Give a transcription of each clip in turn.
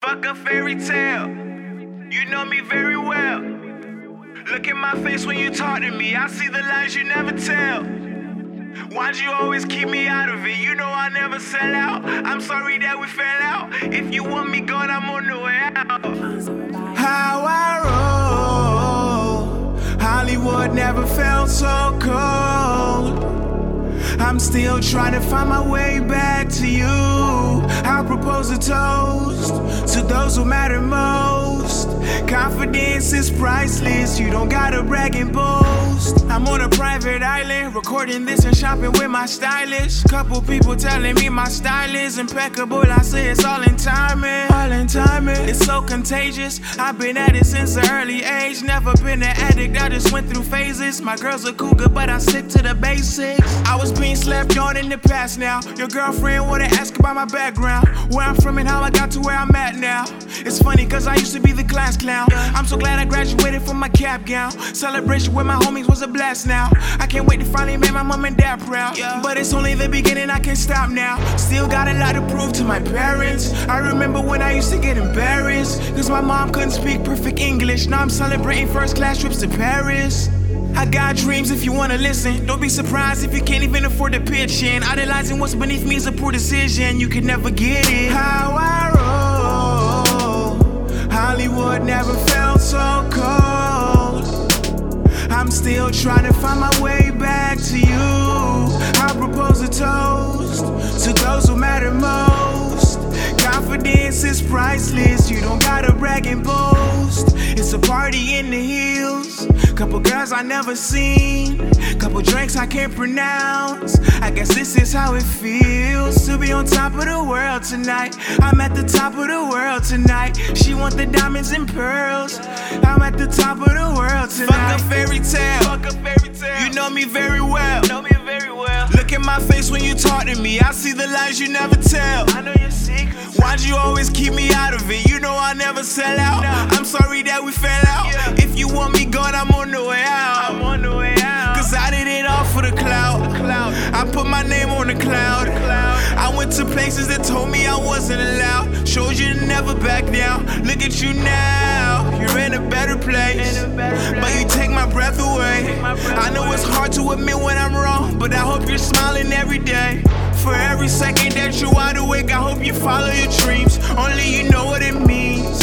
Fuck a fairy tale. You know me very well. Look at my face when you talk to me. I see the lies you never tell. Why'd you always keep me out of it? You know I never sell out. I'm sorry that we fell out. If you want me gone, I'm on the way out. I'm still trying to find my way back to you. I propose a toast to those who matter most. Confidence is priceless, you don't gotta brag and boast. I'm on a private island, recording this and shopping with my stylist. Couple people telling me my style is impeccable. I say it's all in timing, all in timing. It's so contagious. I've been at it since an early age. Never been an addict, I just went through phases. My girl's a cougar, but I stick to the basics. I was being slept on in the past now. Your girlfriend wanna ask about my background, where I'm from and how I got to where I'm at now. It's funny, cause I used to be the class clown. I'm so glad I graduated from my cap gown. Celebration with my homies was a blast now. I can't wait to finally make my mom and dad proud. But it's only the beginning, I can't stop now. Still got a lot to prove to my parents. I remember when I used to get embarrassed. Cause my mom couldn't speak perfect English. Now I'm celebrating first class trips to Paris. I got dreams if you wanna listen. Don't be surprised if you can't even afford to pitch in. Idolizing what's beneath me is a poor decision. You could never get it. How I roll. Hollywood never felt so cold. I'm still trying to find my way back to you. I propose a toast to those who matter. Confidence is priceless, you don't gotta brag and boast. It's a party in the hills. Couple girls I never seen. Couple drinks I can't pronounce. I guess this is how it feels to be on top of the world tonight. I'm at the top of the world tonight. She want the diamonds and pearls. I'm at the top of the world Fuck tonight. a fairy tale. Fuck a fairy tale. You know me very well. know me very well. At my face when you talk to me. I see the lies you never tell. I know your secrets. Why'd you always keep me out of it? You know I never sell out. Nah. I'm sorry that we fell out. Yeah. If you want me gone, I'm on the way out. I'm on the way out. Cause I did it all for the cloud. Cloud. I put my name on the cloud. Went to places that told me I wasn't allowed. Showed you never back down. Look at you now. You're in a better place. But you take my breath away. I know it's hard to admit when I'm wrong, but I hope you're smiling every day. For every second that you're wide awake, I hope you follow your dreams. Only you know what it means.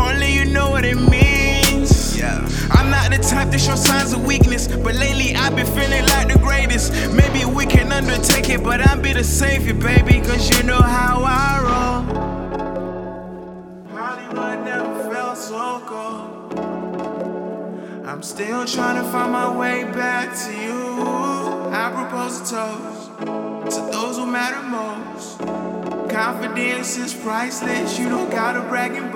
Only you know what it means. Yeah. I'm not the type to show signs of weakness, but lately I've been feeling like the greatest. Maybe we can undertake it, but I'll be the savior, baby, cause you know how I roll. Hollywood never felt so cold. I'm still trying to find my way back to you. I propose a toast to those who matter most. Confidence is priceless, you don't gotta brag and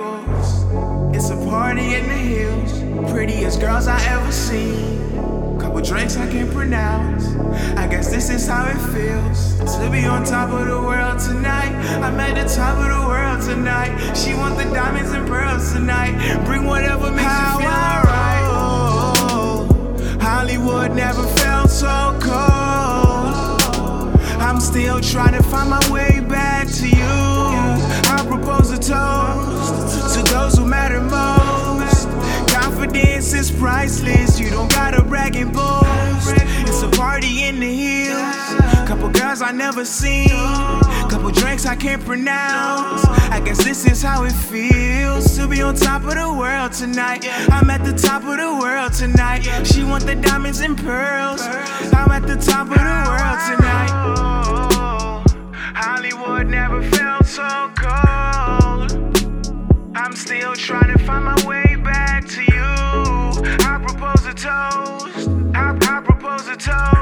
party in the hills, prettiest girls I ever seen. Couple drinks I can't pronounce. I guess this is how it feels to be on top of the world tonight. I'm at the top of the world tonight. She wants the diamonds and pearls tonight. Bring whatever makes you feel alright. Hollywood never felt so cold. I'm still trying to find my way back to you. I propose a toast to those who matter most. Confidence is priceless, you don't gotta brag and boast. It's a party in the hills. Couple girls I never seen. Couple drinks I can't pronounce. I guess this is how it feels to be on top of the world tonight. I'm at the top of the world tonight. She want the diamonds and pearls. I'm at the top of the world tonight. Hollywood never felt so cold. I'm still trying to find my way back